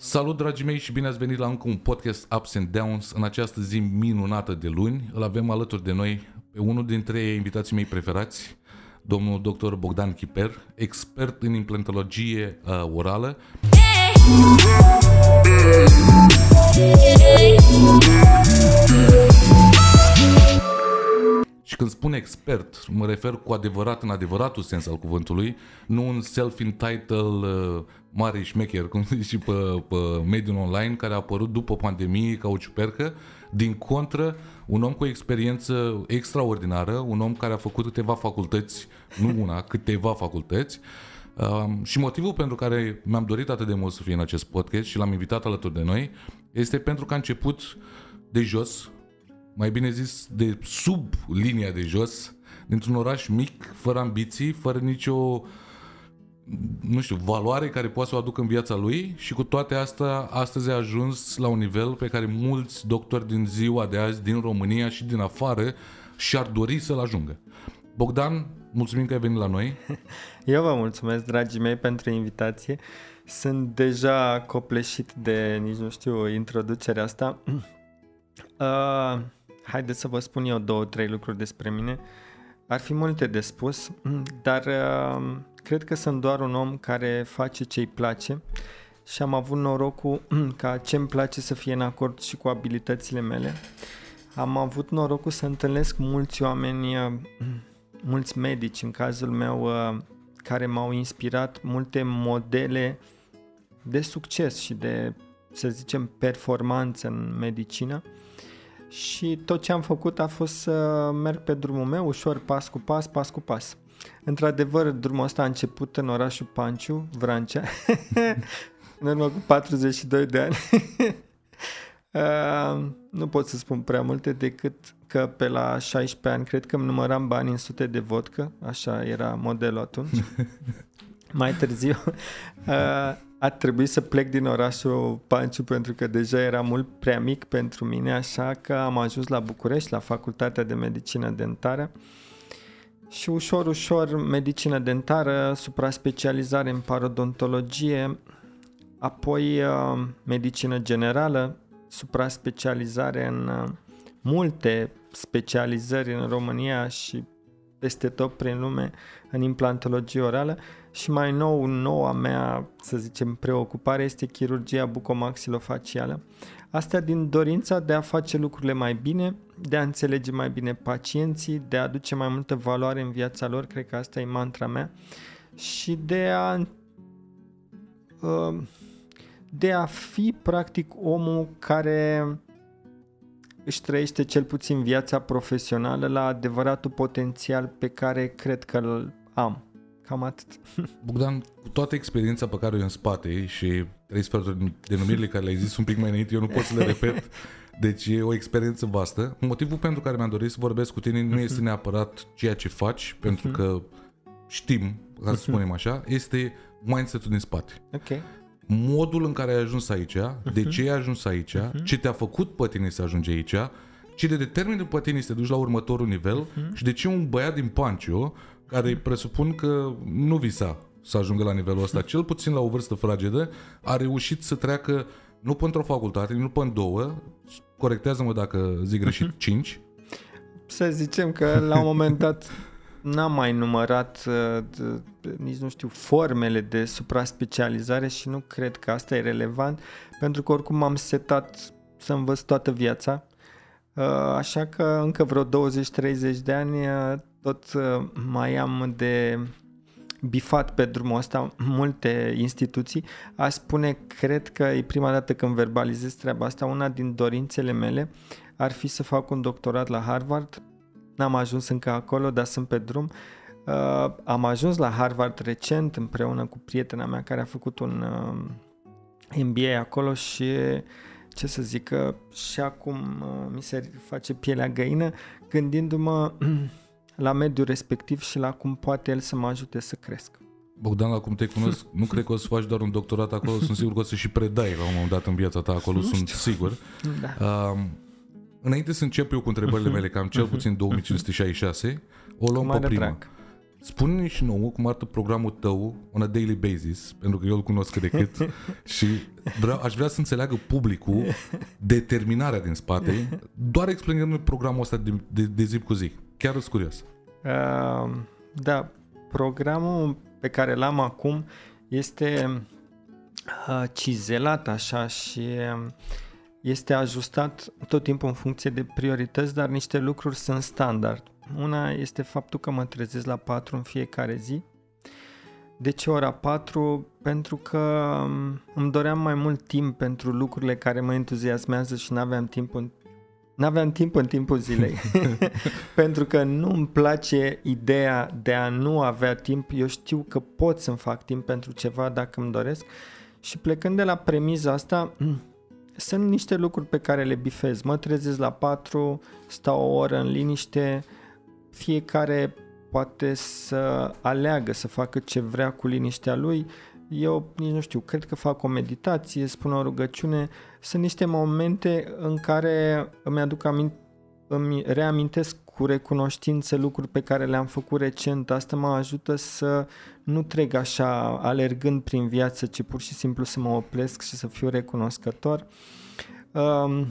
Salut dragii mei și bine ați venit la încă un podcast Ups and Downs în această zi minunată de luni. Îl avem alături de noi pe unul dintre invitații mei preferați, domnul dr. Bogdan Chiper, expert în implantologie uh, orală. Și când spun expert, mă refer cu adevărat în adevăratul sens al cuvântului, nu un self-entitled uh, mare șmecher, cum zici și pe, pe mediul online, care a apărut după pandemie ca o ciupercă, din contră, un om cu o experiență extraordinară, un om care a făcut câteva facultăți, nu una, câteva facultăți, Um, și motivul pentru care mi-am dorit atât de mult să fie în acest podcast și l-am invitat alături de noi este pentru că a început de jos, mai bine zis de sub linia de jos, dintr-un oraș mic, fără ambiții, fără nicio nu știu, valoare care poate să o aducă în viața lui și cu toate astea, astăzi a ajuns la un nivel pe care mulți doctori din ziua de azi, din România și din afară, și-ar dori să-l ajungă. Bogdan, mulțumim că ai venit la noi. Eu vă mulțumesc, dragii mei, pentru invitație. Sunt deja copleșit de, nici nu știu, introducerea asta. Uh, haideți să vă spun eu două, trei lucruri despre mine. Ar fi multe de spus, dar uh, cred că sunt doar un om care face ce îi place și am avut norocul ca ce îmi place să fie în acord și cu abilitățile mele. Am avut norocul să întâlnesc mulți oameni, uh, mulți medici în cazul meu, uh, care m-au inspirat, multe modele de succes și de, să zicem, performanță în medicină. Și tot ce am făcut a fost să merg pe drumul meu, ușor, pas cu pas, pas cu pas. Într-adevăr, drumul ăsta a început în orașul Panciu, Vrancea, în urmă cu 42 de ani. uh, nu pot să spun prea multe decât că pe la 16 ani cred că îmi număram bani în sute de vodcă, așa era modelul atunci. Mai târziu uh, a trebuit să plec din orașul Panciu pentru că deja era mult prea mic pentru mine, așa că am ajuns la București, la Facultatea de Medicină Dentară. Și ușor, ușor medicină dentară, supra-specializare în parodontologie, apoi uh, medicină generală, supra-specializare în uh, multe specializări în România și peste tot prin lume în implantologie orală și mai nou, noua mea, să zicem, preocupare este chirurgia bucomaxilofacială. Asta din dorința de a face lucrurile mai bine, de a înțelege mai bine pacienții, de a aduce mai multă valoare în viața lor, cred că asta e mantra mea, și de a uh, de a fi practic omul care își trăiește cel puțin viața profesională la adevăratul potențial pe care cred că îl am. Cam atât. Bogdan, cu toată experiența pe care o în spate și trei sferturi din denumirile care le-ai zis un pic mai înainte, eu nu pot să le repet, deci e o experiență vastă. Motivul pentru care mi-am dorit să vorbesc cu tine nu este neapărat ceea ce faci, pentru că știm, ca să spunem așa, este mindset-ul din spate. Ok. Modul în care ai ajuns aici, de ce ai ajuns aici, ce te-a făcut pe tine să ajungi aici, ce te determină pe tine să te duci la următorul nivel și de ce un băiat din Pancio care presupun că nu visa să ajungă la nivelul ăsta, cel puțin la o vârstă fragedă, a reușit să treacă nu pentru o facultate, nu pentru două, corectează-mă dacă zic greșit, cinci. Să zicem că la un moment dat n-am mai numărat uh, nici nu știu formele de supra-specializare și nu cred că asta e relevant pentru că oricum m-am setat să învăț toată viața uh, așa că încă vreo 20-30 de ani uh, tot mai am de bifat pe drumul ăsta multe instituții. Aș spune, cred că e prima dată când verbalizez treaba asta, una din dorințele mele ar fi să fac un doctorat la Harvard. N-am ajuns încă acolo, dar sunt pe drum. Uh, am ajuns la Harvard recent împreună cu prietena mea care a făcut un uh, MBA acolo și ce să zic, uh, și acum uh, mi se face pielea găină gândindu-mă la mediul respectiv și la cum poate el să mă ajute să cresc. Bogdan, la cum te cunosc, nu cred că o să faci doar un doctorat acolo, sunt sigur că o să și predai la un moment dat în viața ta acolo, nu sunt știu. sigur. Da. Uh, înainte să încep eu cu întrebările mele, că am cel puțin 2566, o luăm pe prima. Drag. spune-ne și nouă cum arată programul tău on a daily basis, pentru că eu îl cunosc de cât și vreau, aș vrea să înțeleagă publicul determinarea din spate, doar explicându-ne programul ăsta de, de, de zi cu zi. Chiar sunt curios. Uh, da, programul pe care l-am acum este uh, cizelat așa și uh, este ajustat tot timpul în funcție de priorități, dar niște lucruri sunt standard. Una este faptul că mă trezesc la 4 în fiecare zi. De ce ora 4? Pentru că um, îmi doream mai mult timp pentru lucrurile care mă entuziasmează și nu aveam timp în N-aveam timp în timpul zilei, pentru că nu îmi place ideea de a nu avea timp. Eu știu că pot să-mi fac timp pentru ceva dacă îmi doresc și plecând de la premiza asta, sunt niște lucruri pe care le bifez. Mă trezesc la 4, stau o oră în liniște, fiecare poate să aleagă să facă ce vrea cu liniștea lui. Eu nici nu știu, cred că fac o meditație, spun o rugăciune. Sunt niște momente în care îmi aduc aminte, îmi reamintesc cu recunoștință lucruri pe care le-am făcut recent. Asta mă ajută să nu trec așa alergând prin viață, ci pur și simplu să mă opresc și să fiu recunoscător. Um,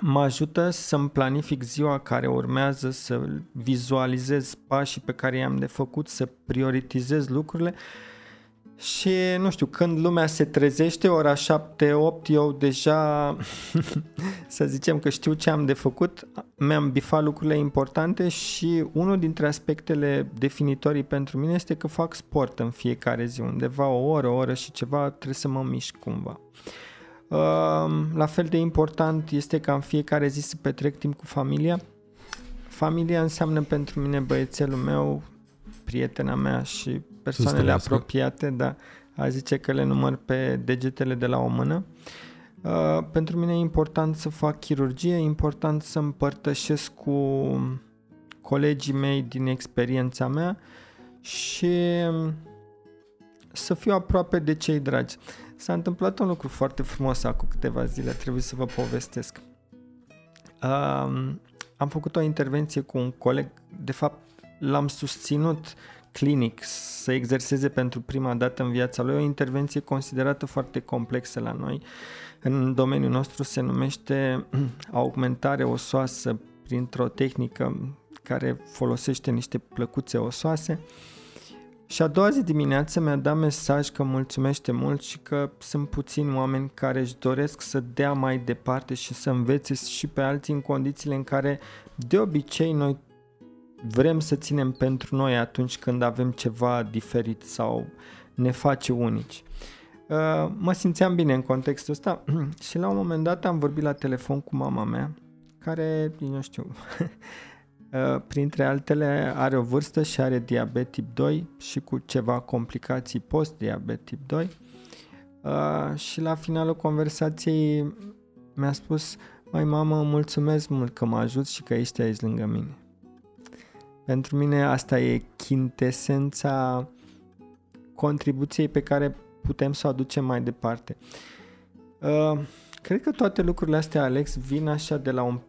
mă ajută să-mi planific ziua care urmează, să vizualizez pașii pe care i-am de făcut, să prioritizez lucrurile și, nu știu, când lumea se trezește, ora 7-8, eu deja, să zicem că știu ce am de făcut, mi-am bifat lucrurile importante și unul dintre aspectele definitorii pentru mine este că fac sport în fiecare zi, undeva o oră, o oră și ceva, trebuie să mă mișc cumva. La fel de important este ca în fiecare zi să petrec timp cu familia. Familia înseamnă pentru mine băiețelul meu, prietena mea și persoanele apropiate, da, a zice că le număr pe degetele de la o mână. Uh, pentru mine e important să fac chirurgie, e important să împărtășesc cu colegii mei din experiența mea și să fiu aproape de cei dragi. S-a întâmplat un lucru foarte frumos acum câteva zile, trebuie să vă povestesc. Uh, am făcut o intervenție cu un coleg, de fapt l-am susținut clinic să exerseze pentru prima dată în viața lui o intervenție considerată foarte complexă la noi. În domeniul nostru se numește augmentare osoasă printr-o tehnică care folosește niște plăcuțe osoase. Și a doua zi dimineață mi-a dat mesaj că mulțumește mult și că sunt puțini oameni care își doresc să dea mai departe și să învețe și pe alții în condițiile în care de obicei noi vrem să ținem pentru noi atunci când avem ceva diferit sau ne face unici. Uh, mă simțeam bine în contextul ăsta și la un moment dat am vorbit la telefon cu mama mea, care, nu știu, uh, printre altele are o vârstă și are diabet tip 2 și cu ceva complicații post-diabet tip 2 uh, și la finalul conversației mi-a spus mai mamă, mulțumesc mult că mă ajut și că ești aici lângă mine. Pentru mine asta e chintesența contribuției pe care putem să o aducem mai departe. Uh, cred că toate lucrurile astea, Alex, vin așa de la un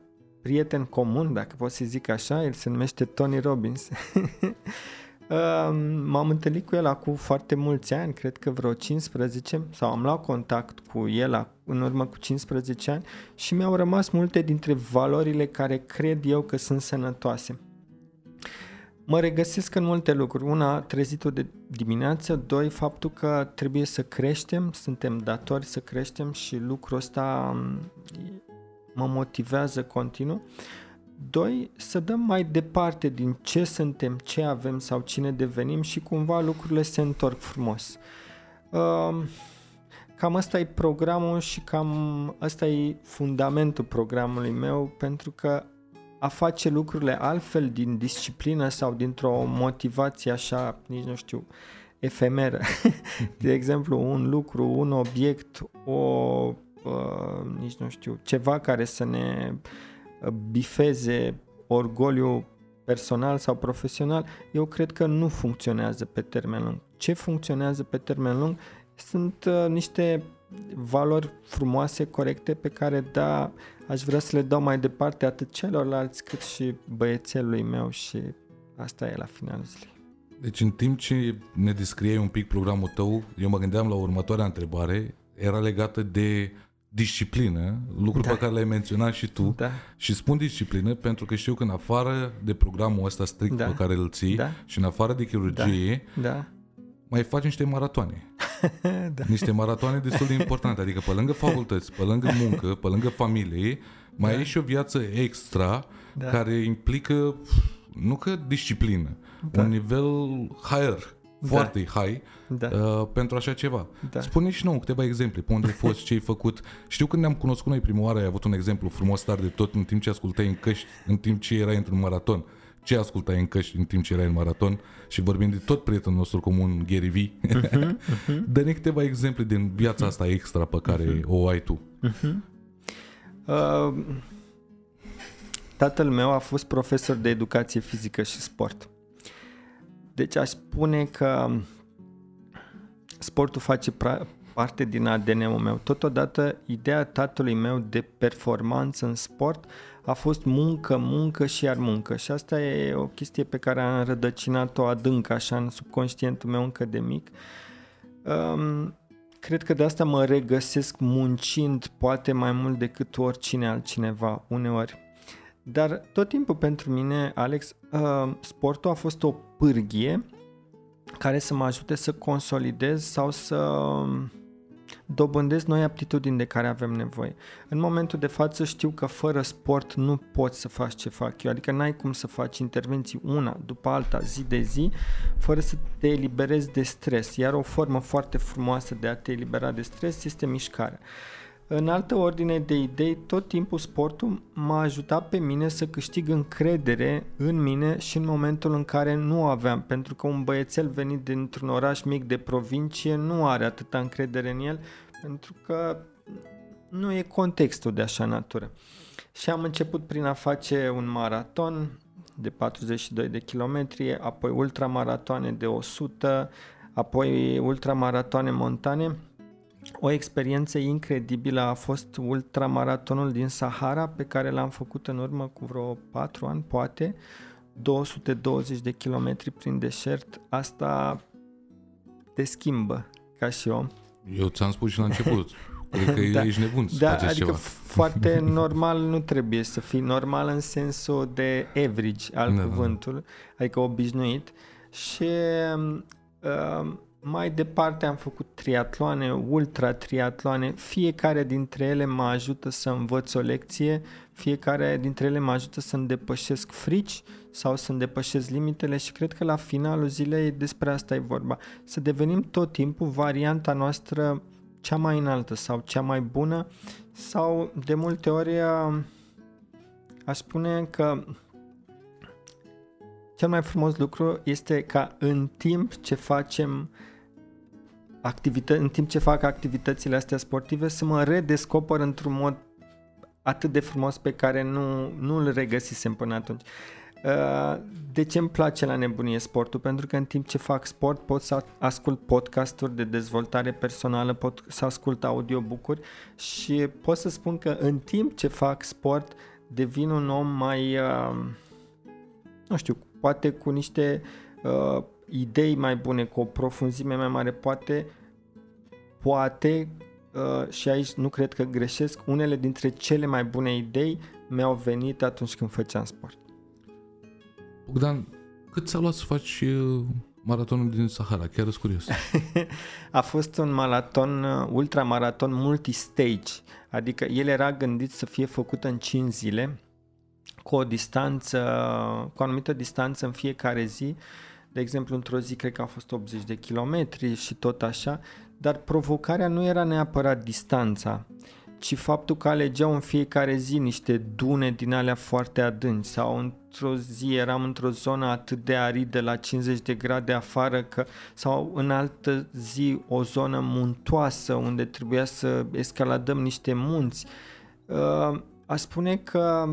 prieten comun, dacă pot să zic așa, el se numește Tony Robbins. uh, m-am întâlnit cu el acum foarte mulți ani, cred că vreo 15, sau am luat contact cu el în urmă cu 15 ani și mi-au rămas multe dintre valorile care cred eu că sunt sănătoase mă regăsesc în multe lucruri. Una, trezitul de dimineață, doi, faptul că trebuie să creștem, suntem datori să creștem și lucrul ăsta mm, mă motivează continuu. Doi, să dăm mai departe din ce suntem, ce avem sau cine devenim și cumva lucrurile se întorc frumos. Uh, cam asta e programul și cam asta e fundamentul programului meu pentru că a face lucrurile altfel din disciplină sau dintr-o motivație așa, nici nu știu, efemeră. De exemplu, un lucru, un obiect, o, uh, nici nu știu, ceva care să ne uh, bifeze orgoliu personal sau profesional, eu cred că nu funcționează pe termen lung. Ce funcționează pe termen lung sunt uh, niște valori frumoase, corecte, pe care, da, aș vrea să le dau mai departe atât celorlalți cât și băiețelului meu și asta e la finalul zilei. Deci în timp ce ne descriei un pic programul tău, eu mă gândeam la următoarea întrebare, era legată de disciplină, lucru da. pe care l-ai menționat și tu. Da. Și spun disciplină pentru că știu că în afară de programul ăsta strict Da. pe care îl ții Da. și în afară de chirurgie, Da. mai faci niște maratoane. da. Niște maratoane destul de importante, adică pe lângă facultăți, pe lângă muncă, pe lângă familie, mai ai și o viață extra Da. care implică, nu că disciplină, Da. un nivel higher, foarte high, Da. uh, pentru așa ceva. Da. Spune și nouă câteva exemple, pe unde ai fost, ce ai făcut. Știu când ne-am cunoscut noi prima oară, ai avut un exemplu frumos tare de tot în timp ce ascultai în căști, în timp ce erai într-un maraton. Ce ascultai în căști în timp ce erai în maraton și vorbim de tot prietenul nostru comun, Gary V. Mhm, Dă-ne câteva exemple din viața asta extra pe care Mhm. o ai tu. Uh, tatăl meu a fost profesor de educație fizică și sport. Deci aș spune că sportul face pra- parte din ADN-ul meu. Totodată, ideea tatălui meu de performanță în sport a fost muncă, muncă și iar muncă. Și asta e o chestie pe care am rădăcinat-o adânc, așa, în subconștientul meu încă de mic. Um, cred că de asta mă regăsesc muncind poate mai mult decât oricine altcineva uneori. Dar tot timpul pentru mine, Alex, uh, sportul a fost o pârghie care să mă ajute să consolidez sau să um, dobândesc noi aptitudini de care avem nevoie. În momentul de față știu că fără sport nu poți să faci ce fac eu, adică n-ai cum să faci intervenții una după alta, zi de zi, fără să te eliberezi de stres. Iar o formă foarte frumoasă de a te elibera de stres este mișcarea. În altă ordine de idei, tot timpul sportul m-a ajutat pe mine să câștig încredere în mine și în momentul în care nu aveam, pentru că un băiețel venit dintr-un oraș mic de provincie nu are atâta încredere în el, pentru că nu e contextul de așa natură. Și am început prin a face un maraton de 42 de kilometri, apoi ultramaratoane de 100, apoi ultramaratoane montane. O experiență incredibilă a fost ultramaratonul din Sahara pe care l-am făcut în urmă cu vreo 4 ani, poate, 220 de kilometri prin deșert. Asta te schimbă ca și om. Eu ți-am spus și la început, cred că Da. ești nebun să Da, faceți adică ceva. foarte normal nu trebuie să fii normal în sensul de average al Da, da. cuvântului, adică obișnuit. Și uh, mai departe am făcut triatloane, ultra triatloane, fiecare dintre ele mă ajută să învăț o lecție, fiecare dintre ele mă ajută să îmi depășesc frici sau să îmi depășesc limitele și cred că la finalul zilei despre asta e vorba. Să devenim tot timpul varianta noastră cea mai înaltă sau cea mai bună sau de multe ori uh, aș spune că cel mai frumos lucru este ca în timp ce facem activită- în timp ce fac activitățile astea sportive să mă redescoper într-un mod atât de frumos pe care nu, nu îl regăsisem până atunci. Uh, De ce îmi place la nebunie sportul? Pentru că în timp ce fac sport pot să ascult podcasturi de dezvoltare personală, pot să ascult audiobook-uri și pot să spun că în timp ce fac sport devin un om mai, uh, nu știu, poate cu niște uh, idei mai bune, cu o profunzime mai mare, poate, poate, uh, și aici nu cred că greșesc, unele dintre cele mai bune idei mi-au venit atunci când făceam sport. Bogdan, cât ți-a luat să faci uh, maratonul din Sahara? Chiar sunt curios. A fost un maraton, uh, ultramaraton multistage, adică el era gândit să fie făcut în 5 zile, cu o distanță, cu o anumită distanță în fiecare zi. De exemplu, într-o zi cred că a fost 80 de kilometri și tot așa, dar provocarea nu era neapărat distanța, ci faptul că alegeau în fiecare zi niște dune din alea foarte adânci sau într-o zi eram într-o zonă atât de aridă la 50 de grade afară că, sau în altă zi o zonă muntoasă unde trebuia să escaladăm niște munți. Uh, aș spune că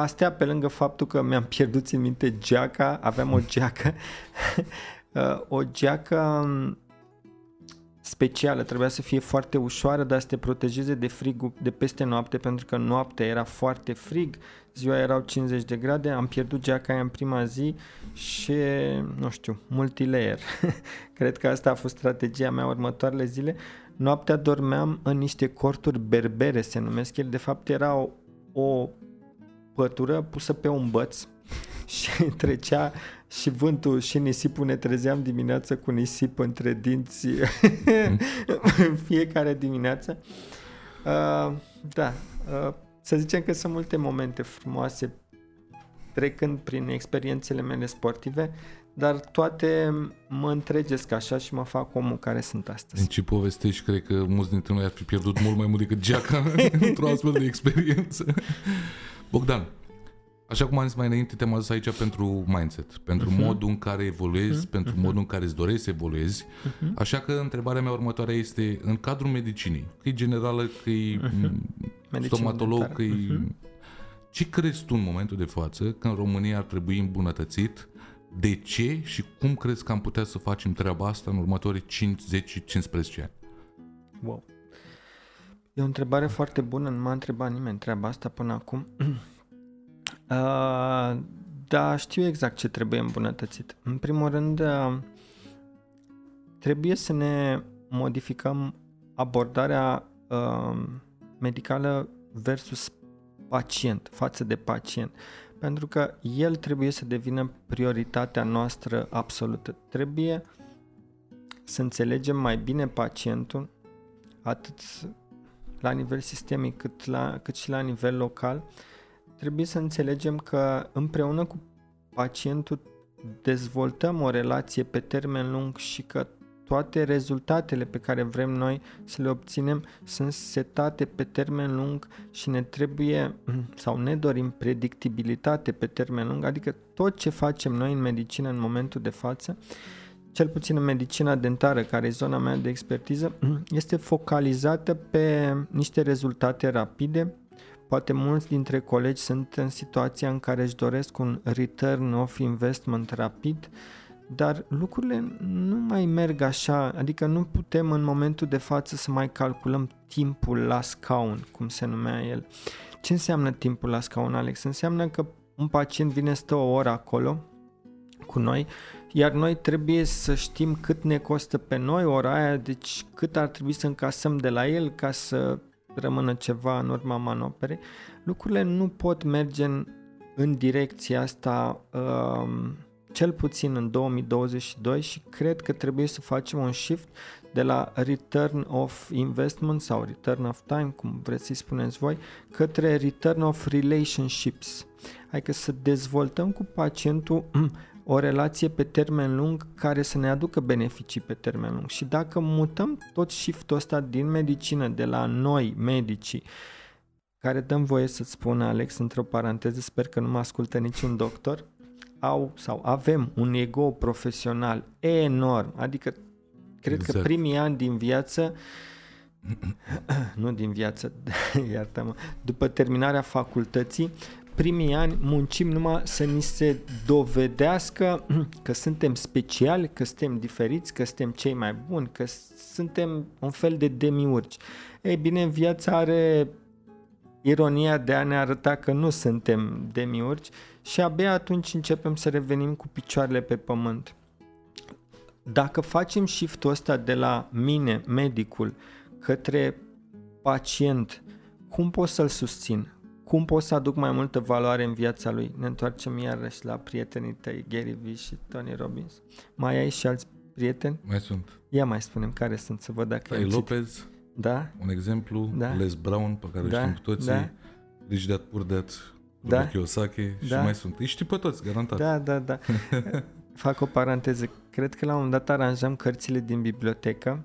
astea pe lângă faptul că mi-am pierdut în minte geaca, aveam o geacă, uh, o geacă specială, trebuia să fie foarte ușoară, dar să te protejeze de frigul de peste noapte, pentru că noaptea era foarte frig, ziua erau 50 de grade, am pierdut geaca aia în prima zi și, nu știu, multilayer. Cred că asta a fost strategia mea următoarele zile. Noaptea dormeam în niște corturi berbere, se numesc ele, de fapt era o, o pătură pusă pe un băț și trecea și vântul și nisipul ne trezeam dimineața cu nisip între dinți în fiecare dimineață. Uh, da, uh, să zicem că sunt multe momente frumoase trecând prin experiențele mele sportive, dar toate mă întregesc așa și mă fac omul care sunt astăzi. În ce povestești, cred că mulți dintre noi ar fi pierdut mult mai mult decât geaca într-o astfel de experiență. Bogdan, Așa cum am zis mai înainte, te-am adus aici pentru mindset, pentru uh-huh. modul în care evoluezi, uh-huh. pentru uh-huh. modul în care îți dorești să evoluezi. Uh-huh. Așa că întrebarea mea următoare este, în cadrul medicinii, că e generală, că e uh-huh. stomatolog, că e... Uh-huh. Ce crezi tu în momentul de față că în România ar trebui îmbunătățit? De ce și cum crezi că am putea să facem treaba asta în următorii 5, 10, 15 ani? Wow. E o întrebare foarte bună, nu m-a întrebat nimeni treaba asta până acum. Uh, da, știu exact ce trebuie îmbunătățit. În primul rând, uh, trebuie să ne modificăm abordarea uh, medicală versus pacient, față de pacient. Pentru că el trebuie să devină prioritatea noastră absolută. Trebuie să înțelegem mai bine pacientul, atât la nivel sistemic cât, la, cât și la nivel local, uh, trebuie să înțelegem că împreună cu pacientul dezvoltăm o relație pe termen lung și că toate rezultatele pe care vrem noi să le obținem sunt setate pe termen lung și ne trebuie sau ne dorim predictibilitate pe termen lung, adică tot ce facem noi în medicină în momentul de față, cel puțin în medicina dentară, care e zona mea de expertiză, este focalizată pe niște rezultate rapide, Poate mulți dintre colegi sunt în situația în care își doresc un return of investment rapid, dar lucrurile nu mai merg așa, adică nu putem în momentul de față să mai calculăm timpul la scaun, cum se numea el. Ce înseamnă timpul la scaun, Alex? Înseamnă că un pacient vine, stă o oră acolo cu noi, iar noi trebuie să știm cât ne costă pe noi ora aia, deci cât ar trebui să încasăm de la el ca să rămână ceva în urma manoperei, lucrurile nu pot merge în, în direcția asta um, cel puțin în 2022 și cred că trebuie să facem un shift de la return of investment sau return of time, cum vreți să-i spuneți voi, către return of relationships. Adică să dezvoltăm cu pacientul o relație pe termen lung care să ne aducă beneficii pe termen lung. Și dacă mutăm tot shift-ul ăsta din medicină, de la noi, medicii, care dăm voie să-ți spun, Alex, într-o paranteză, sper că nu mă ascultă niciun doctor, au sau avem un ego profesional enorm, adică cred exact. că primii ani din viață nu din viață, iartă-mă, după terminarea facultății, primii ani muncim numai să ni se dovedească că suntem speciali, că suntem diferiți, că suntem cei mai buni, că suntem un fel de demiurgi. Ei bine, viața are ironia de a ne arăta că nu suntem demiurgi și abia atunci începem să revenim cu picioarele pe pământ. Dacă facem shift-ul ăsta de la mine, medicul, către pacient, cum pot să-l susțin? Cum pot să aduc mai multă valoare în viața lui. Ne întoarcem iarăși la prietenii tăi, Gary Vee și Tony Robbins. Mai ai și alți prieteni? Mai sunt. Ia mai spunem care sunt, să văd dacă ai Lopez, da? un exemplu, da? Les Brown, pe care da? știm cu toții, da? Rich Dad Poor Dad, da? Kiyosaki da? și mai sunt. Îi știi pe toți, garantat. Da, da, da. Fac o paranteză. Cred că la un moment dat aranjam cărțile din bibliotecă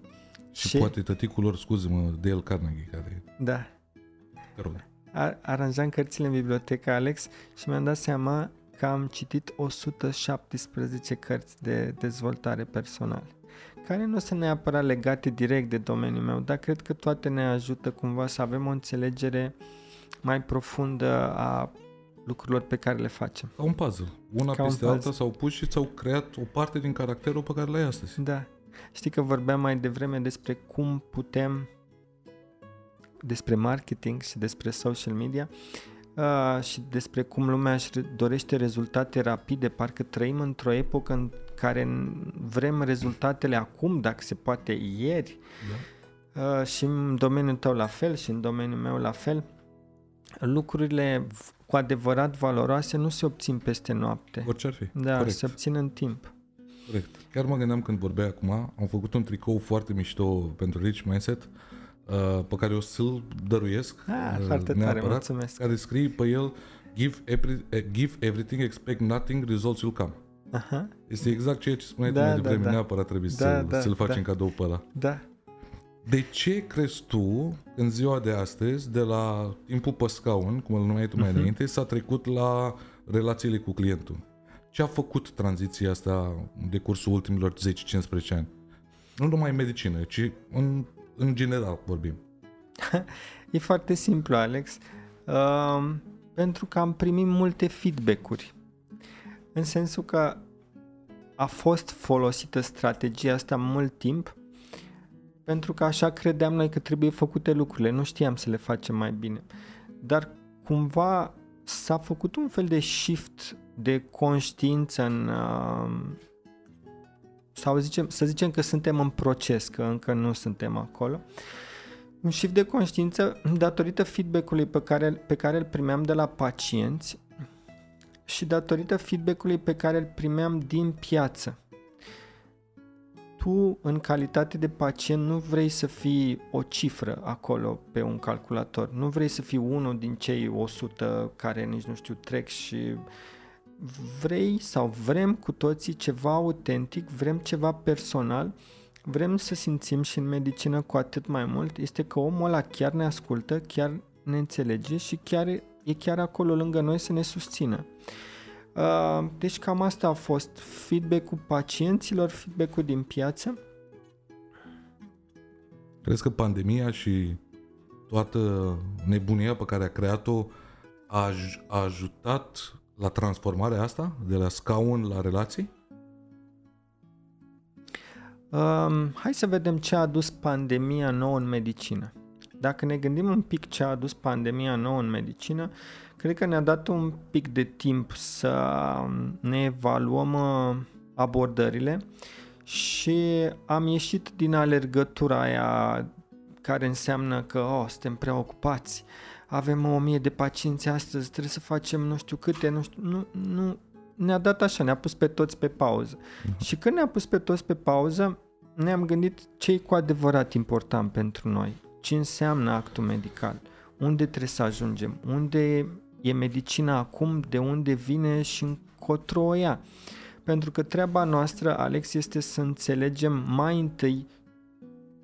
și, și poate tăticul lor, scuze-mă, Dale Carnegie, care... Da. Te rog aranjam cărțile în bibliotecă, Alex, și mi-am dat seama că am citit 117 cărți de dezvoltare personală, care nu sunt neapărat legate direct de domeniul meu, dar cred că toate ne ajută cumva să avem o înțelegere mai profundă a lucrurilor pe care le facem. Ca un puzzle. Una Ca peste alta s-au pus și ți-au creat o parte din caracterul pe care l-ai astăzi. Da. Știi că vorbeam mai devreme despre cum putem, despre marketing și despre social media uh, și despre cum lumea își dorește rezultate rapide, parcă trăim într-o epocă în care vrem rezultatele acum, dacă se poate ieri. Da. Uh, și în domeniul tău la fel și în domeniul meu la fel. Lucrurile cu adevărat valoroase nu se obțin peste noapte. Orice ar fi. Da, Corect. se obțin în timp. Corect. Chiar mă gândeam când vorbeai acum, am făcut un tricou foarte mișto pentru Rich Mindset, uh, pe care o să-l dăruiesc ah, uh, foarte neapărat, tare, mulțumesc. care scrie pe el give, every, uh, give everything, expect nothing, results will come. Aha. Este exact ceea ce spuneai da, tu mai da, devreme, da. neapărat trebuie da, să, da, să-l faci da. în cadou pe ăla. Da. De ce crezi tu, în ziua de astăzi, de la timpul pe scaun, cum îl numeai tu mai uh-huh. înainte, s-a trecut la relațiile cu clientul? Ce a făcut tranziția asta de cursul ultimilor 10-15 ani? Nu numai în medicină, ci în, în general vorbim. e foarte simplu, Alex. Uh, pentru că am primit multe feedback-uri. În sensul că a fost folosită strategia asta mult timp pentru că așa credeam noi că trebuie făcute lucrurile, nu știam să le facem mai bine. Dar cumva s-a făcut un fel de shift de conștiință în... Uh, sau zicem, să zicem că suntem în proces, că încă nu suntem acolo. Un shift de conștiință datorită feedback-ului pe care, pe care îl primeam de la pacienți și datorită feedback-ului pe care îl primeam din piață tu, în calitate de pacient, nu vrei să fii o cifră acolo pe un calculator. Nu vrei să fii unul din cei 100 care nici nu știu trec și vrei sau vrem cu toții ceva autentic, vrem ceva personal, vrem să simțim și în medicină cu atât mai mult, este că omul ăla chiar ne ascultă, chiar ne înțelege și chiar e chiar acolo lângă noi să ne susțină. Uh, deci cam asta a fost feedback-ul pacienților, feedback-ul din piață. Crezi că pandemia și toată nebunia pe care a creat-o a, a ajutat la transformarea asta, de la scaun la relații? Um, hai să vedem ce a adus pandemia nouă în medicină. Dacă ne gândim un pic ce a adus pandemia nouă în medicină, cred că ne-a dat un pic de timp să ne evaluăm uh, abordările și am ieșit din alergătura aia care înseamnă că oh, suntem prea ocupați, avem o mie de pacienți astăzi, trebuie să facem nu știu câte, nu știu, nu, nu, ne-a dat așa, ne-a pus pe toți pe pauză. Uh-huh. Și când ne-a pus pe toți pe pauză, ne-am gândit ce e cu adevărat important pentru noi ce înseamnă actul medical, unde trebuie să ajungem, unde e medicina acum, de unde vine și încotro o ia. Pentru că treaba noastră, Alex, este să înțelegem mai întâi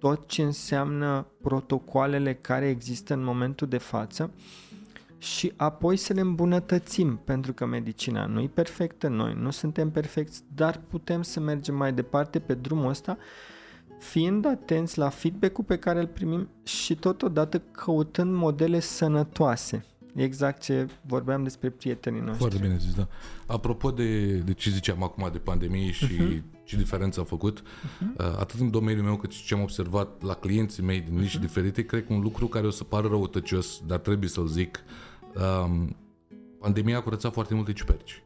tot ce înseamnă protocoalele care există în momentul de față și apoi să le îmbunătățim, pentru că medicina nu e perfectă, noi nu suntem perfecți, dar putem să mergem mai departe pe drumul ăsta fiind atenți la feedback-ul pe care îl primim și totodată căutând modele sănătoase. Exact ce vorbeam despre prietenii noștri. Foarte bine zis, da. Apropo de, de ce ziceam acum de pandemie și uh-huh. ce diferență a făcut, uh-huh. atât în domeniul meu cât și ce am observat la clienții mei din niște uh-huh. diferite, cred că un lucru care o să pară răutăcios, dar trebuie să-l zic, um, pandemia a curățat foarte multe ciuperci.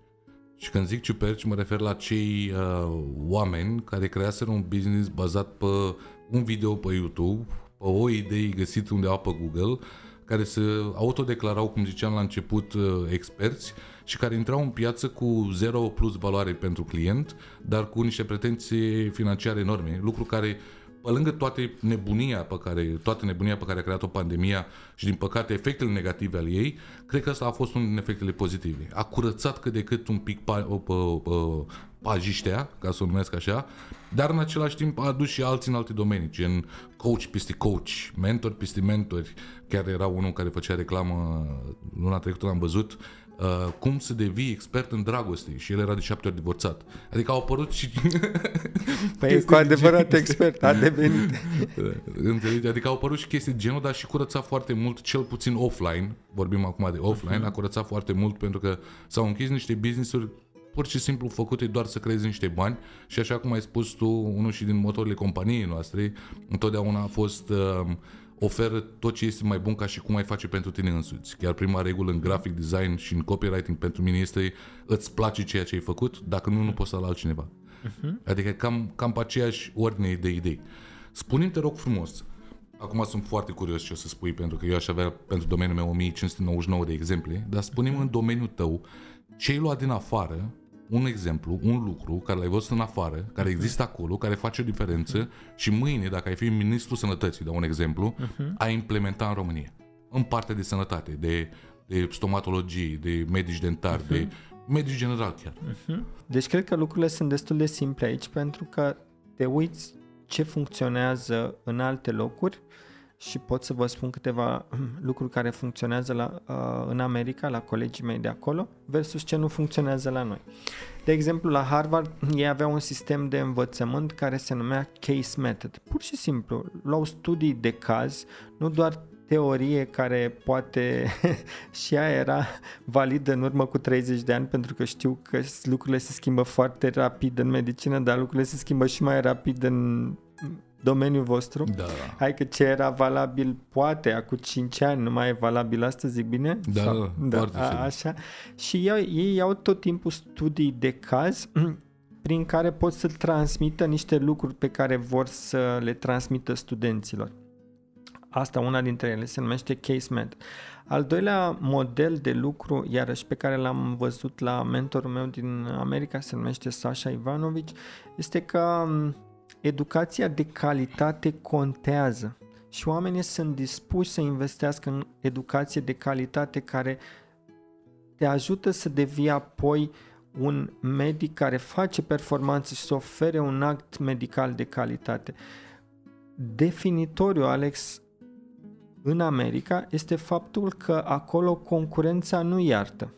Și când zic ciuperci, mă refer la cei uh, oameni care creaseră un business bazat pe un video pe YouTube, pe o idee găsită undeva pe Google, care se autodeclarau, cum ziceam la început, uh, experți și care intrau în piață cu zero plus valoare pentru client, dar cu niște pretenții financiare enorme, lucru care pe lângă toate nebunia pe care, toată nebunia pe care a creat-o pandemia și din păcate efectele negative ale ei, cred că asta a fost unul din efectele pozitive. A curățat cât de cât un pic pa, pa, pa, pajiștea, ca să o numesc așa, dar în același timp a adus și alții în alte domenii, gen coach peste coach, mentor peste mentori. Chiar era unul care făcea reclamă luna trecută, l-am văzut, uh, cum să devii expert în dragoste și el era de șapte ori divorțat. Adică au apărut și... Păi cu adevărat gen... expert, a devenit. Înțelegi? Adică au apărut și chestii de genul, dar și curățat foarte mult, cel puțin offline, vorbim acum de offline, uh-huh. a curățat foarte mult pentru că s-au închis niște business-uri pur și simplu făcute doar să creezi niște bani și așa cum ai spus tu, unul și din motorile companiei noastre, întotdeauna a fost uh, oferă tot ce este mai bun ca și cum ai face pentru tine însuți. Chiar prima regulă în graphic design și în copywriting pentru mine este îți place ceea ce ai făcut, dacă nu, nu poți să-l altcineva. Uh-huh. Adică cam, cam pe aceeași ordine de idei. Spune-mi, te rog frumos, acum sunt foarte curios ce o să spui, pentru că eu aș avea pentru domeniul meu 1599 de exemple, dar spune-mi în domeniul tău ce ai luat din afară un exemplu, un lucru care l-ai văzut în afară, care există acolo, care face o diferență și mâine, dacă ai fi ministru sănătății, de un exemplu, uh-huh. ai implementa în România. În parte de sănătate, de, de stomatologie, de medici dentari, uh-huh. de medici general chiar. Uh-huh. Deci cred că lucrurile sunt destul de simple aici pentru că te uiți ce funcționează în alte locuri și pot să vă spun câteva lucruri care funcționează la, uh, în America, la colegii mei de acolo, versus ce nu funcționează la noi. De exemplu, la Harvard ei aveau un sistem de învățământ care se numea case method. Pur și simplu, luau studii de caz, nu doar teorie care poate și ea era validă în urmă cu 30 de ani pentru că știu că lucrurile se schimbă foarte rapid în medicină, dar lucrurile se schimbă și mai rapid în domeniul vostru. Da. Hai că ce era valabil poate acum 5 ani nu mai e valabil astăzi, zic bine? Da, Sau, da foarte a, așa. Și iau, ei iau tot timpul studii de caz prin care pot să transmită niște lucruri pe care vor să le transmită studenților. Asta, una dintre ele, se numește case med. Al doilea model de lucru, iarăși pe care l-am văzut la mentorul meu din America, se numește Sasha Ivanovici, este că educația de calitate contează și oamenii sunt dispuși să investească în educație de calitate care te ajută să devii apoi un medic care face performanță și să ofere un act medical de calitate. Definitoriu, Alex, în America este faptul că acolo concurența nu iartă.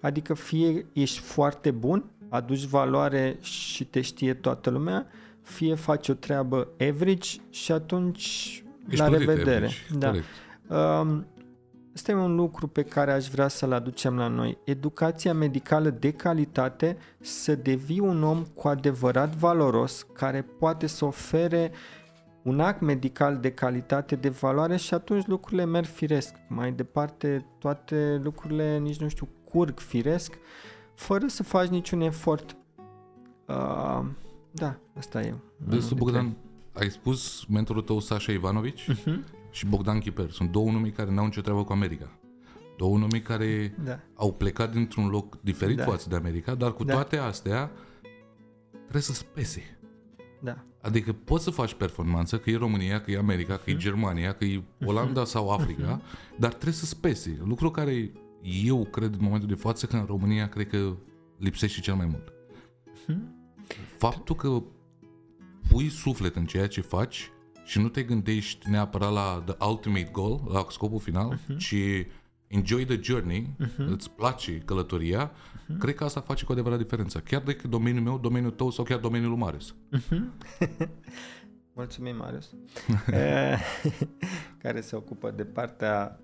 Adică fie ești foarte bun, aduci valoare și te știe toată lumea, fie faci o treabă average și atunci Ești la revedere. Da. Um, Asta e un lucru pe care aș vrea să-l aducem la noi. Educația medicală de calitate să devii un om cu adevărat valoros, care poate să ofere un act medical de calitate, de valoare și atunci lucrurile merg firesc. Mai departe, toate lucrurile, nici nu știu, curg firesc, fără să faci niciun efort. Uh, da, asta e. Deci tu, Bogdan, ai spus mentorul tău Sasha Ivanovici uh-huh. și Bogdan Chiper. Sunt două nume care n-au nicio treabă cu America. Două nume care da. au plecat dintr-un loc diferit da. față de America, dar cu da. toate astea trebuie să spese. Da. Adică poți să faci performanță, că e România, că e America, că e mhm. Germania, că e Olanda mhm. sau Africa, dar trebuie să spese. Lucru care eu cred în momentul de față că în România cred că lipsește cel mai mult faptul că pui suflet în ceea ce faci și nu te gândești neapărat la the ultimate goal, la scopul final, uh-huh. ci enjoy the journey, uh-huh. îți place călătoria, uh-huh. cred că asta face cu adevărat diferența. Chiar dacă domeniul meu, domeniul tău sau chiar domeniul lui Marius. Uh-huh. Mulțumim, Marius. Eh, care se ocupă de partea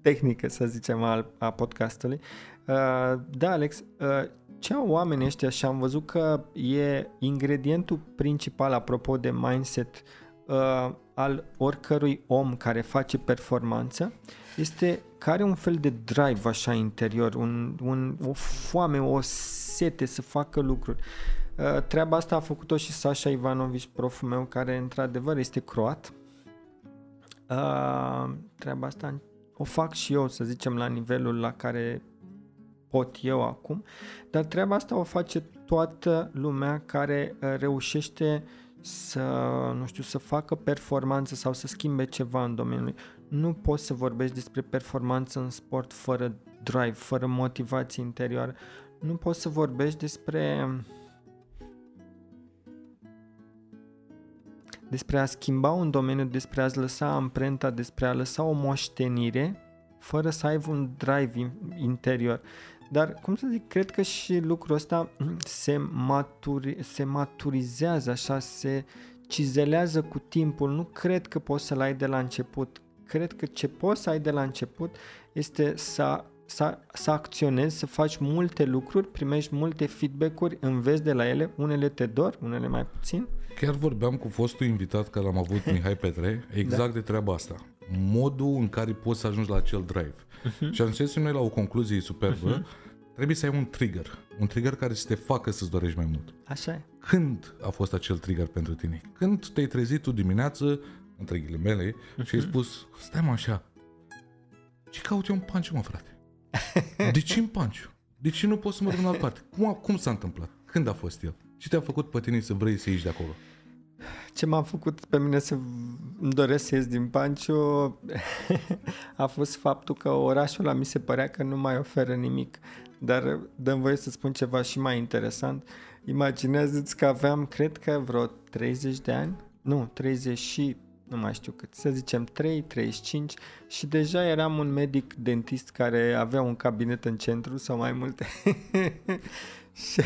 tehnică, să zicem, a podcastului. Uh, da, Alex, uh, ce au oamenii ăștia și am văzut că e ingredientul principal apropo de mindset uh, al oricărui om care face performanță este care un fel de drive așa interior, un, un, o foame, o sete să facă lucruri. Uh, treaba asta a făcut-o și Sasha Ivanovici, proful meu, care într-adevăr este croat. Uh, treaba asta o fac și eu, să zicem, la nivelul la care pot eu acum, dar treaba asta o face toată lumea care uh, reușește să, nu știu, să facă performanță sau să schimbe ceva în domeniul. Nu poți să vorbești despre performanță în sport fără drive, fără motivație interioară. Nu poți să vorbești despre despre a schimba un domeniu, despre a-ți lăsa amprenta, despre a lăsa o moștenire fără să ai un drive interior. Dar, cum să zic, cred că și lucrul ăsta se, maturi, se maturizează, așa, se cizelează cu timpul. Nu cred că poți să-l ai de la început. Cred că ce poți să ai de la început este să să, să acționezi, să faci multe lucruri, primești multe feedback-uri, înveți de la ele, unele te dor, unele mai puțin. Chiar vorbeam cu fostul invitat care l-am avut, Mihai Petre, exact da. de treaba asta. Modul în care poți să ajungi la acel drive. Uh-huh. Și am zis noi la o concluzie superbă, uh-huh. trebuie să ai un trigger. Un trigger care să te facă să-ți dorești mai mult. Așa e. Când a fost acel trigger pentru tine? Când te-ai trezit tu dimineață, între ghilimele, uh-huh. și ai spus, stai mă așa, ce caut eu în panciu, mă, frate? De ce în panciu? De ce nu pot să mă duc în altă parte? Cum, cum s-a întâmplat? Când a fost el? Ce te-a făcut pe tine să vrei să ieși de acolo? Ce m-a făcut pe mine să îmi doresc să ies din Panciu a fost faptul că orașul ăla mi se părea că nu mai oferă nimic. Dar dăm voie să spun ceva și mai interesant. Imaginează-ți că aveam, cred că vreo 30 de ani, nu, 30 și nu mai știu cât, să zicem 3, 35 și deja eram un medic dentist care avea un cabinet în centru sau mai multe. și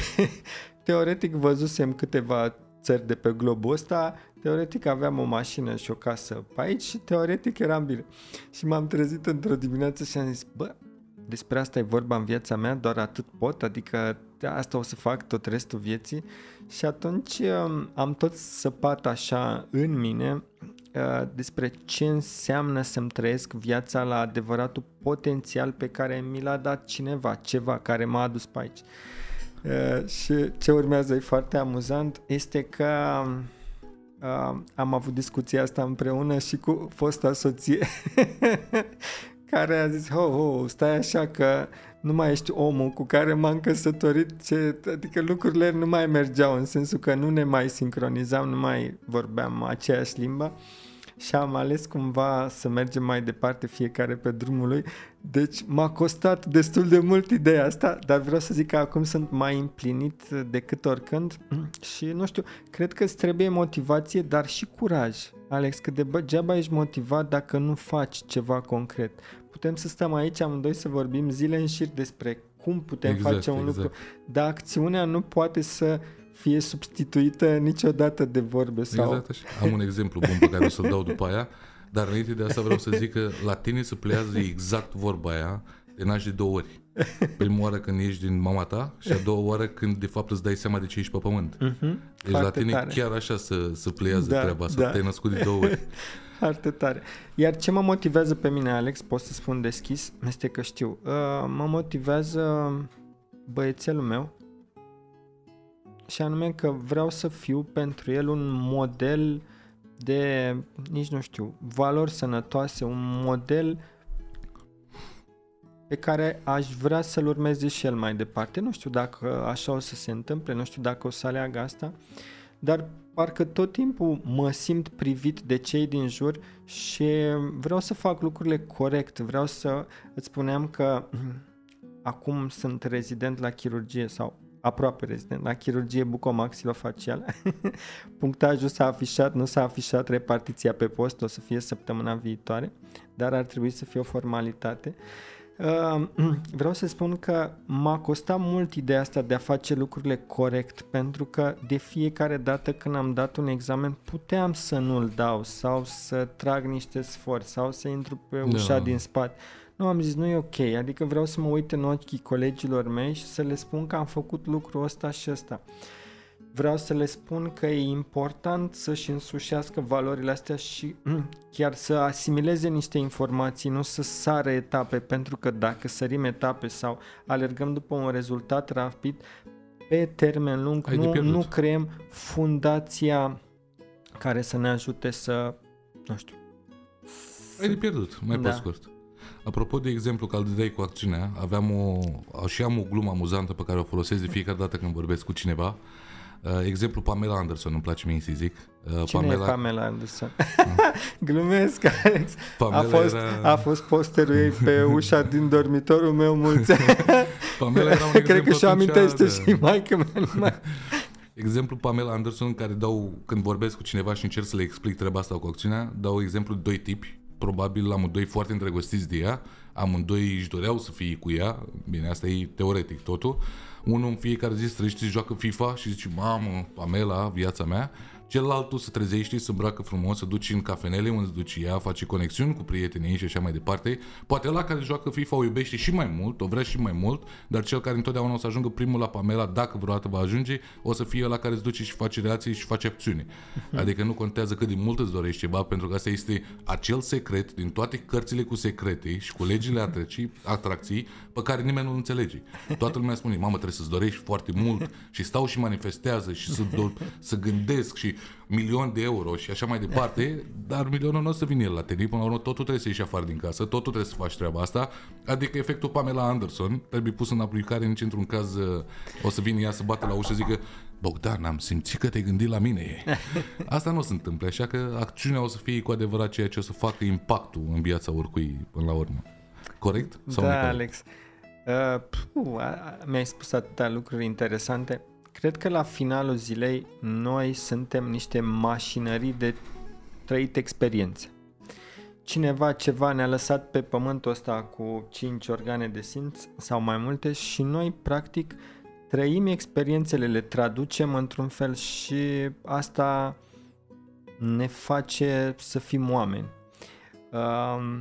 teoretic văzusem câteva țări de pe globul ăsta, teoretic aveam o mașină și o casă pe aici și teoretic eram bine. Și m-am trezit într-o dimineață și am zis, bă, despre asta e vorba în viața mea, doar atât pot, adică asta o să fac tot restul vieții. Și atunci um, am tot săpat așa în mine uh, despre ce înseamnă să-mi trăiesc viața la adevăratul potențial pe care mi l-a dat cineva, ceva care m-a adus pe aici. Uh, și ce urmează e foarte amuzant este că uh, am avut discuția asta împreună și cu fosta soție care a zis, ho, ho, stai așa că nu mai ești omul cu care m-am căsătorit, ce, adică lucrurile nu mai mergeau în sensul că nu ne mai sincronizam, nu mai vorbeam aceeași limbă și am ales cumva să mergem mai departe fiecare pe drumul lui. Deci m-a costat destul de mult ideea asta, dar vreau să zic că acum sunt mai împlinit decât oricând și nu știu, cred că îți trebuie motivație, dar și curaj. Alex, că de degeaba ești motivat dacă nu faci ceva concret. Putem să stăm aici amândoi să vorbim zile în șir despre cum putem exact, face un exact. lucru, dar acțiunea nu poate să fie substituită niciodată de vorbe. Sau... Exact așa. Am un exemplu bun pe care o să-l dau după aia, dar înainte de asta vreau să zic că la tine se plează exact vorba aia, te naști de două ori. Prima oară când ești din mama ta și a doua oară când de fapt îți dai seama de ce ești pe pământ. Uh-huh. Deci Foarte la tine tare. chiar așa să, să pleiază da, treaba asta, da. te-ai născut de două ori. Foarte tare. Iar ce mă motivează pe mine, Alex, pot să spun deschis, este că știu, uh, mă motivează băiețelul meu și anume că vreau să fiu pentru el un model de, nici nu știu, valori sănătoase, un model pe care aș vrea să-l urmeze și el mai departe. Nu știu dacă așa o să se întâmple, nu știu dacă o să aleagă asta, dar parcă tot timpul mă simt privit de cei din jur și vreau să fac lucrurile corect, vreau să îți spuneam că acum sunt rezident la chirurgie sau aproape rezident la chirurgie bucomaxilofacială. Punctajul s-a afișat, nu s-a afișat repartiția pe post, o să fie săptămâna viitoare, dar ar trebui să fie o formalitate. Uh, vreau să spun că m-a costat mult ideea asta de a face lucrurile corect, pentru că de fiecare dată când am dat un examen puteam să nu-l dau sau să trag niște sforți sau să intru pe ușa no. din spate nu, am zis, nu e ok, adică vreau să mă uit în ochii colegilor mei și să le spun că am făcut lucrul ăsta și ăsta. Vreau să le spun că e important să-și însușească valorile astea și chiar să asimileze niște informații, nu să sară etape, pentru că dacă sărim etape sau alergăm după un rezultat rapid, pe termen lung nu, nu creăm fundația care să ne ajute să, nu știu, ai de pierdut, mai da. pe scurt. Apropo de exemplu că îl dai cu acțiunea, aveam o, și am o glumă amuzantă pe care o folosesc de fiecare dată când vorbesc cu cineva. Uh, exemplu Pamela Anderson, îmi place mie să zic. Uh, Cine Pamela... e Pamela Anderson? Glumesc, Alex. Pamela a, fost, era... a fost posterul ei pe ușa din dormitorul meu mulți Pamela era un Cred că și amintește de... și maică mea. Exemplu Pamela Anderson, care dau, când vorbesc cu cineva și încerc să le explic treaba asta cu acțiunea, dau exemplu doi tipi probabil amândoi foarte îndrăgostiți de ea, amândoi își doreau să fie cu ea, bine, asta e teoretic totul, unul în fiecare zi străiește, joacă FIFA și zice, mamă, Pamela, viața mea, celălalt se trezește, se îmbracă frumos, se duce în cafenele unde se duce ea, face conexiuni cu prietenii și așa mai departe. Poate la care joacă FIFA o iubește și mai mult, o vrea și mai mult, dar cel care întotdeauna o să ajungă primul la Pamela, dacă vreodată va ajunge, o să fie la care se duce și face relații și face acțiune. Adică nu contează cât de mult îți dorești ceva, pentru că asta este acel secret din toate cărțile cu secrete și cu legile atracții, atracții pe care nimeni nu înțelege. Toată lumea spune, mamă, trebuie să-ți dorești foarte mult și stau și manifestează și să, do- să gândesc și milion de euro și așa mai departe, dar milionul nu o să vină el la tine, până la urmă totul trebuie să ieși afară din casă, totul trebuie să faci treaba asta, adică efectul Pamela Anderson trebuie pus în aplicare nici într-un caz o să vină ea să bată la ușă și zică Bogdan, am simțit că te-ai gândit la mine. Asta nu se întâmplă, așa că acțiunea o să fie cu adevărat ceea ce o să facă impactul în viața oricui până la urmă. Corect? Sau da, Alex. Uh, puh, mi-ai spus atâtea lucruri interesante. Cred că la finalul zilei noi suntem niște mașinării de trăit experiențe. Cineva ceva ne-a lăsat pe pământul ăsta cu cinci organe de simț sau mai multe și noi practic trăim experiențele, le traducem într-un fel și asta ne face să fim oameni. Uh,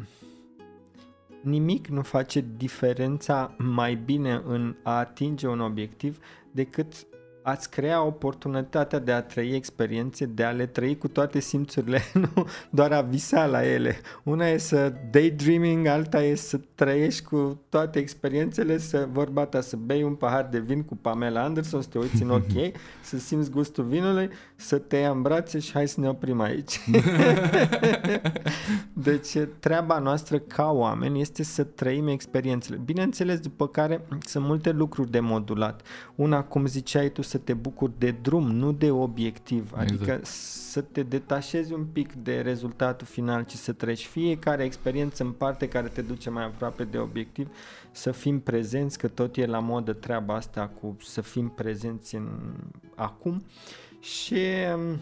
nimic nu face diferența mai bine în a atinge un obiectiv decât ați crea oportunitatea de a trăi experiențe, de a le trăi cu toate simțurile, nu doar a visa la ele. Una e să daydreaming, alta e să trăiești cu toate experiențele, să vorba ta, să bei un pahar de vin cu Pamela Anderson, să te uiți în ochi, să simți gustul vinului, să te ia în brațe și hai să ne oprim aici. deci treaba noastră ca oameni este să trăim experiențele. Bineînțeles, după care sunt multe lucruri de modulat. Una, cum ziceai tu, să te bucuri de drum, nu de obiectiv. Adică exact. să te detașezi un pic de rezultatul final, ci să treci fiecare experiență în parte care te duce mai aproape de obiectiv, să fim prezenți, că tot e la modă treaba asta cu să fim prezenți în acum și um,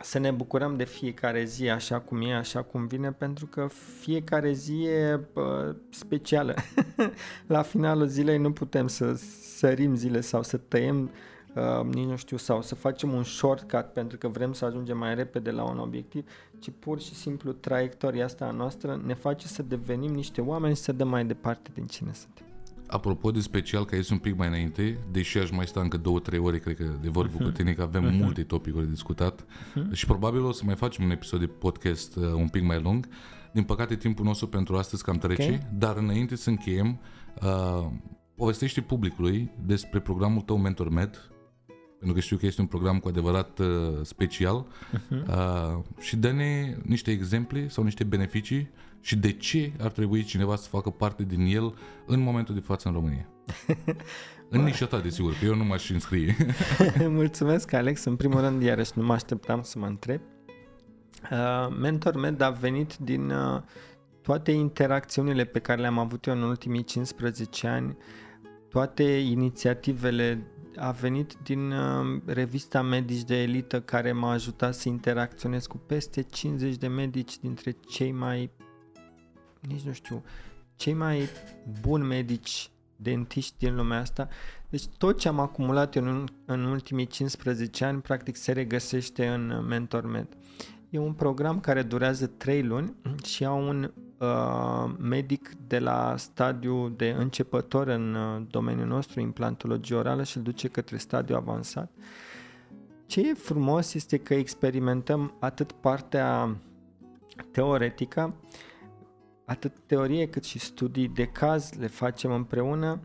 să ne bucurăm de fiecare zi așa cum e, așa cum vine, pentru că fiecare zi e bă, specială. La finalul zilei nu putem să sărim zile sau să tăiem uh, nici nu știu, sau să facem un shortcut pentru că vrem să ajungem mai repede la un obiectiv, ci pur și simplu traiectoria asta a noastră ne face să devenim niște oameni și să dăm mai departe din cine suntem. Apropo de special, că ești un pic mai înainte, deși aș mai sta încă două, trei ore, cred că de vorbă uh-huh. cu tine, că avem uh-huh. multe topicuri de discutat uh-huh. și probabil o să mai facem un episod de podcast uh, un pic mai lung. Din păcate, timpul nostru pentru astăzi cam trece, okay. dar înainte să încheiem, uh, povestește publicului despre programul tău MentorMed, pentru că știu că este un program cu adevărat uh, special uh-huh. uh, și dă-ne niște exemple sau niște beneficii și de ce ar trebui cineva să facă parte din el în momentul de față în România. în nișa ta, desigur, că eu nu m-aș înscrie. Mulțumesc, Alex. În primul rând, iarăși nu mă așteptam să mă întreb. Uh, MentorMed a venit din uh, toate interacțiunile pe care le-am avut eu în ultimii 15 ani, toate inițiativele a venit din uh, revista Medici de Elită care m-a ajutat să interacționez cu peste 50 de medici dintre cei mai, nici nu știu, cei mai buni medici dentiști din lumea asta. Deci tot ce am acumulat eu în, în ultimii 15 ani practic se regăsește în MentorMed. E un program care durează 3 luni și au un uh, medic de la stadiu de începător în uh, domeniul nostru, implantologie orală, și îl duce către stadiu avansat. Ce e frumos este că experimentăm atât partea teoretică, atât teorie cât și studii de caz le facem împreună.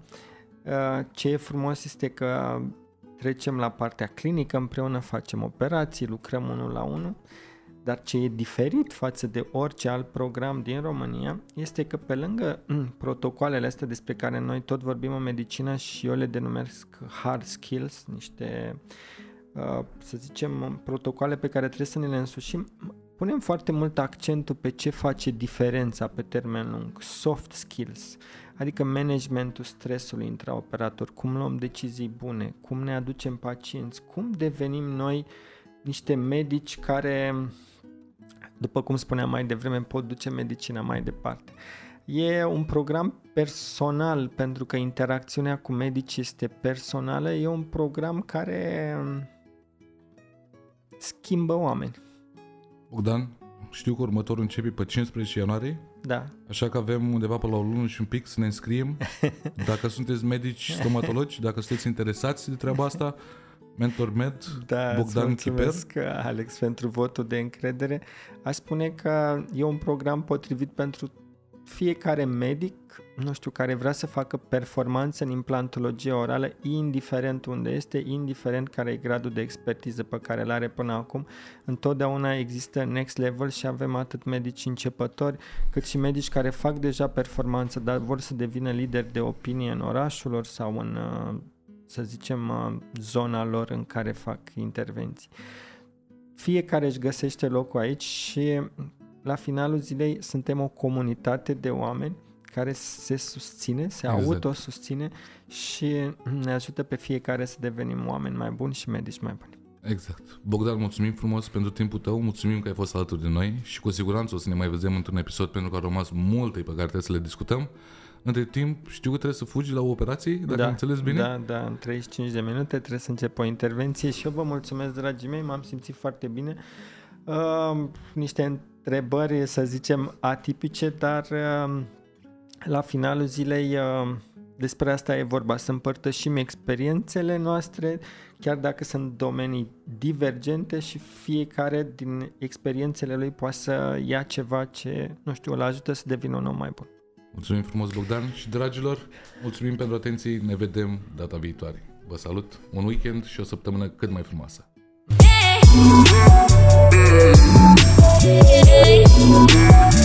Uh, ce e frumos este că trecem la partea clinică împreună, facem operații, lucrăm unul la unul dar ce e diferit față de orice alt program din România este că pe lângă mm, protocoalele astea despre care noi tot vorbim în medicină și eu le denumesc hard skills, niște, uh, să zicem, protocoale pe care trebuie să ne le însușim, punem foarte mult accentul pe ce face diferența pe termen lung, soft skills, adică managementul stresului intraoperator, cum luăm decizii bune, cum ne aducem pacienți, cum devenim noi niște medici care după cum spuneam mai devreme, pot duce medicina mai departe. E un program personal, pentru că interacțiunea cu medici este personală, e un program care schimbă oameni. Bogdan, știu că următorul începe pe 15 ianuarie, Da. așa că avem undeva pe la o lună și un pic să ne înscriem. Dacă sunteți medici stomatologi, dacă sunteți interesați de treaba asta, Mentor Med, Da, Bogdan îți Chiper. mulțumesc, Alex, pentru votul de încredere. Aș spune că e un program potrivit pentru fiecare medic, nu știu, care vrea să facă performanță în implantologie orală, indiferent unde este, indiferent care e gradul de expertiză pe care îl are până acum. Întotdeauna există next level și avem atât medici începători, cât și medici care fac deja performanță, dar vor să devină lideri de opinie în orașul lor sau în, uh, să zicem, uh, zona lor în care fac intervenții. Fiecare își găsește locul aici și la finalul zilei suntem o comunitate de oameni care se susține, se Exact. autosusține și ne ajută pe fiecare să devenim oameni mai buni și medici mai buni. Exact. Bogdan, mulțumim frumos pentru timpul tău, mulțumim că ai fost alături de noi și cu siguranță o să ne mai vedem într-un episod pentru că au rămas multe pe care trebuie să le discutăm. Între timp, știu că trebuie să fugi la o operație, dacă da, am înțeles bine. Da, da, în 35 de minute trebuie să încep o intervenție și eu vă mulțumesc, dragii mei, m-am simțit foarte bine. Uh, niște întrebări, să zicem, atipice, dar uh, la finalul zilei uh, despre asta e vorba, să împărtășim experiențele noastre, chiar dacă sunt domenii divergente și fiecare din experiențele lui poate să ia ceva ce, nu știu, îl ajută să devină un om mai bun. Mulțumim frumos, Bogdan, și dragilor, mulțumim pentru atenție, ne vedem data viitoare. Vă salut, un weekend și o săptămână cât mai frumoasă. Yeah.